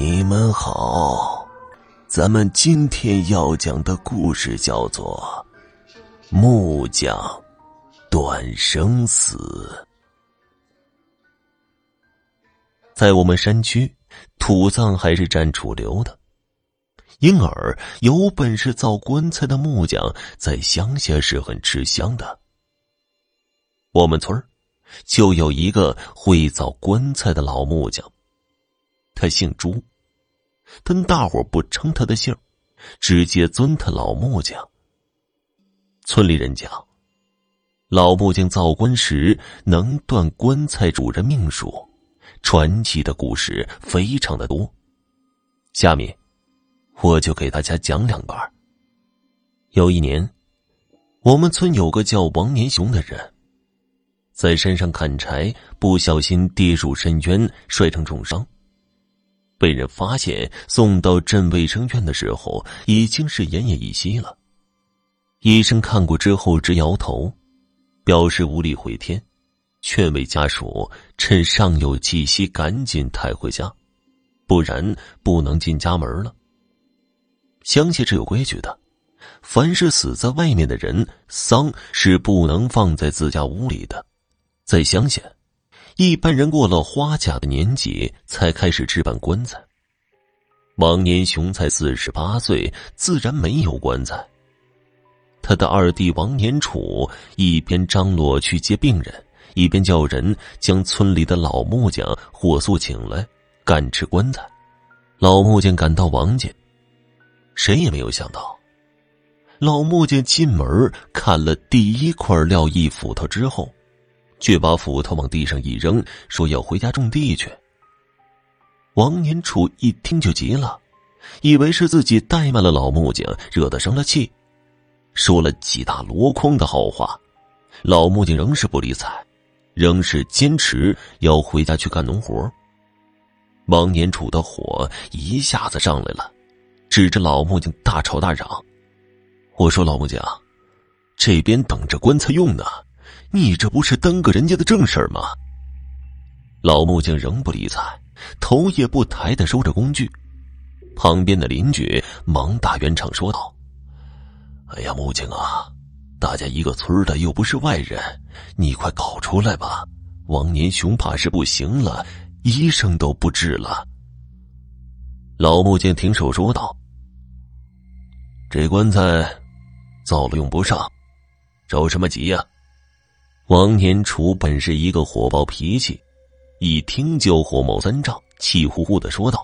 你们好，咱们今天要讲的故事叫做《木匠断生死》。在我们山区，土葬还是占主流的，因而有本事造棺材的木匠在乡下是很吃香的。我们村就有一个会造棺材的老木匠。他姓朱，但大伙不称他的姓直接尊他老木匠。村里人讲，老木匠造棺时能断棺材主人命数，传奇的故事非常的多。下面，我就给大家讲两段。有一年，我们村有个叫王年雄的人，在山上砍柴，不小心跌入深渊，摔成重伤。被人发现，送到镇卫生院的时候，已经是奄奄一息了。医生看过之后直摇头，表示无力回天，劝慰家属趁尚有气息赶紧抬回家，不然不能进家门了。乡下是有规矩的，凡是死在外面的人，丧是不能放在自家屋里的，在乡下。一般人过了花甲的年纪才开始置办棺材。王年雄才四十八岁，自然没有棺材。他的二弟王年楚一边张罗去接病人，一边叫人将村里的老木匠火速请来干制棺材。老木匠赶到王家，谁也没有想到，老木匠进门看了第一块料一斧头之后。却把斧头往地上一扔，说要回家种地去。王年楚一听就急了，以为是自己怠慢了老木匠，惹得生了气，说了几大箩筐的好话。老木匠仍是不理睬，仍是坚持要回家去干农活。王年楚的火一下子上来了，指着老木匠大吵大嚷：“我说老木匠，这边等着棺材用呢。”你这不是耽搁人家的正事儿吗？老木匠仍不理睬，头也不抬的收着工具。旁边的邻居忙打圆场说道：“哎呀，木匠啊，大家一个村的，又不是外人，你快搞出来吧！王年雄怕是不行了，医生都不治了。”老木匠停手说道：“这棺材造了用不上，着什么急呀？”王年楚本是一个火爆脾气，一听就火冒三丈，气呼呼的说道：“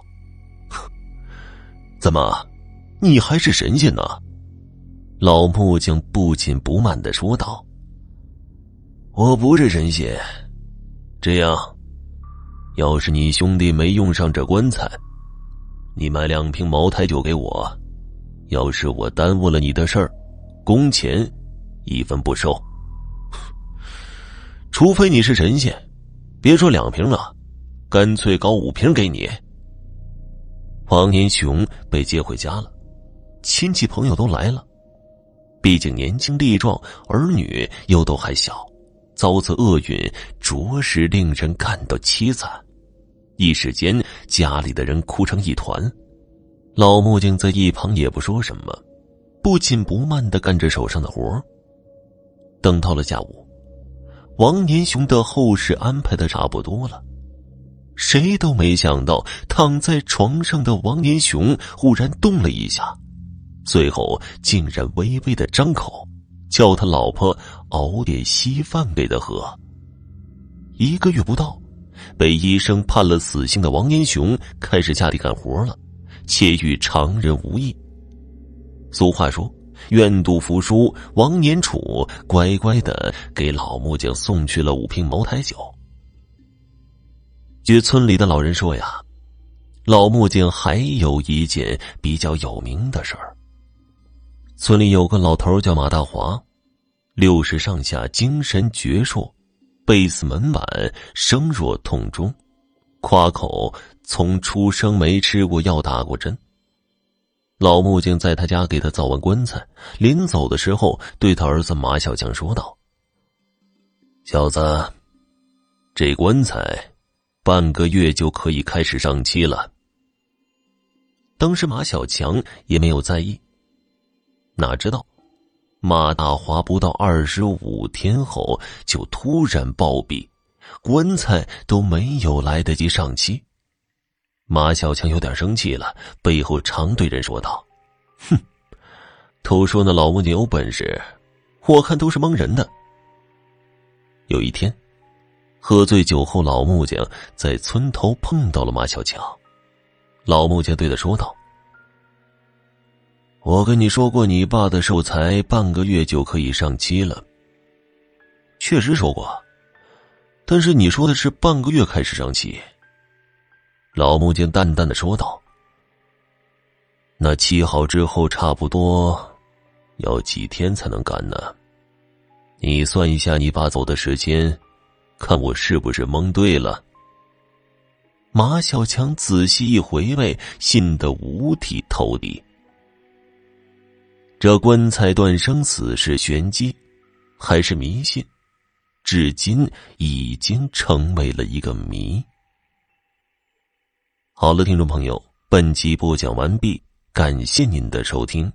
怎么，你还是神仙呢？”老木匠不紧不慢的说道：“我不是神仙，这样，要是你兄弟没用上这棺材，你买两瓶茅台酒给我；要是我耽误了你的事儿，工钱一分不收。”除非你是神仙，别说两瓶了，干脆搞五瓶给你。王年雄被接回家了，亲戚朋友都来了。毕竟年轻力壮，儿女又都还小，遭此厄运，着实令人感到凄惨。一时间，家里的人哭成一团。老木匠在一旁也不说什么，不紧不慢的干着手上的活等到了下午。王年雄的后事安排的差不多了，谁都没想到，躺在床上的王年雄忽然动了一下，最后竟然微微的张口，叫他老婆熬点稀饭给他喝。一个月不到，被医生判了死刑的王年雄开始下地干活了，且与常人无异。俗话说。愿赌服输，王年楚乖乖的给老木匠送去了五瓶茅台酒。据村里的老人说呀，老木匠还有一件比较有名的事儿。村里有个老头叫马大华，六十上下，精神矍铄，背似门板，声若痛钟，夸口从出生没吃过药，打过针。老木匠在他家给他造完棺材，临走的时候对他儿子马小强说道：“小子，这棺材半个月就可以开始上漆了，当时马小强也没有在意。哪知道，马大华不到二十五天后就突然暴毙，棺材都没有来得及上漆。马小强有点生气了，背后常对人说道：“哼，都说那老木匠有本事，我看都是蒙人的。”有一天，喝醉酒后，老木匠在村头碰到了马小强。老木匠对他说道：“我跟你说过，你爸的寿材半个月就可以上漆了。确实说过，但是你说的是半个月开始上漆。”老木匠淡淡的说道：“那漆好之后，差不多要几天才能干呢？你算一下，你爸走的时间，看我是不是蒙对了？”马小强仔细一回味，信得五体投地。这棺材断生死是玄机，还是迷信？至今已经成为了一个谜。好了，听众朋友，本集播讲完毕，感谢您的收听。